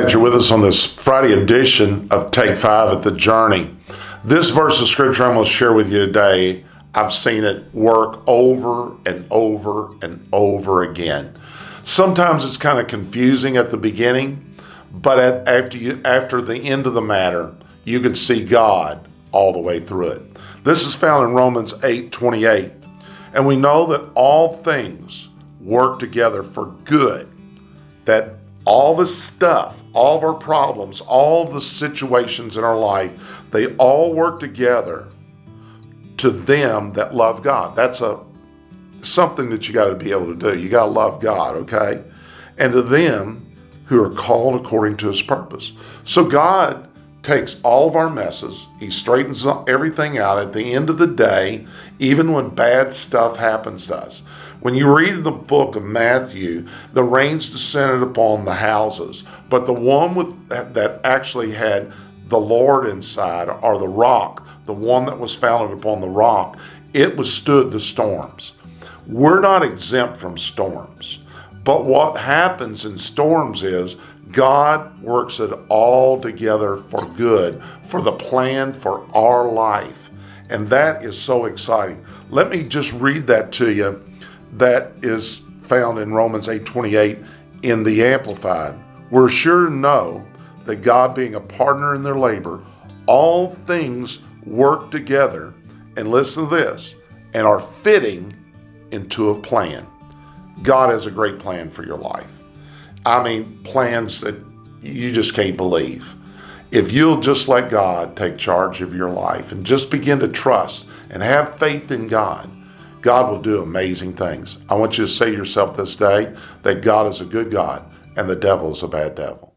glad you're with us on this Friday edition of Take Five at the Journey. This verse of scripture I'm going to share with you today, I've seen it work over and over and over again. Sometimes it's kind of confusing at the beginning, but at, after you, after the end of the matter, you can see God all the way through it. This is found in Romans 8 28. And we know that all things work together for good, that all the stuff, all of our problems, all the situations in our life, they all work together to them that love God. That's a something that you got to be able to do. You got to love God, okay? And to them who are called according to his purpose. So God takes all of our messes, he straightens everything out at the end of the day, even when bad stuff happens to us. When you read the book of Matthew, the rains descended upon the houses, but the one with that actually had the Lord inside, or the rock, the one that was founded upon the rock, it withstood the storms. We're not exempt from storms. But what happens in storms is God works it all together for good, for the plan for our life. And that is so exciting. Let me just read that to you that is found in Romans 8:28 in the amplified. We're sure to know that God being a partner in their labor, all things work together and listen to this and are fitting into a plan. God has a great plan for your life. I mean, plans that you just can't believe. If you'll just let God take charge of your life and just begin to trust and have faith in God, God will do amazing things. I want you to say to yourself this day that God is a good God and the devil is a bad devil.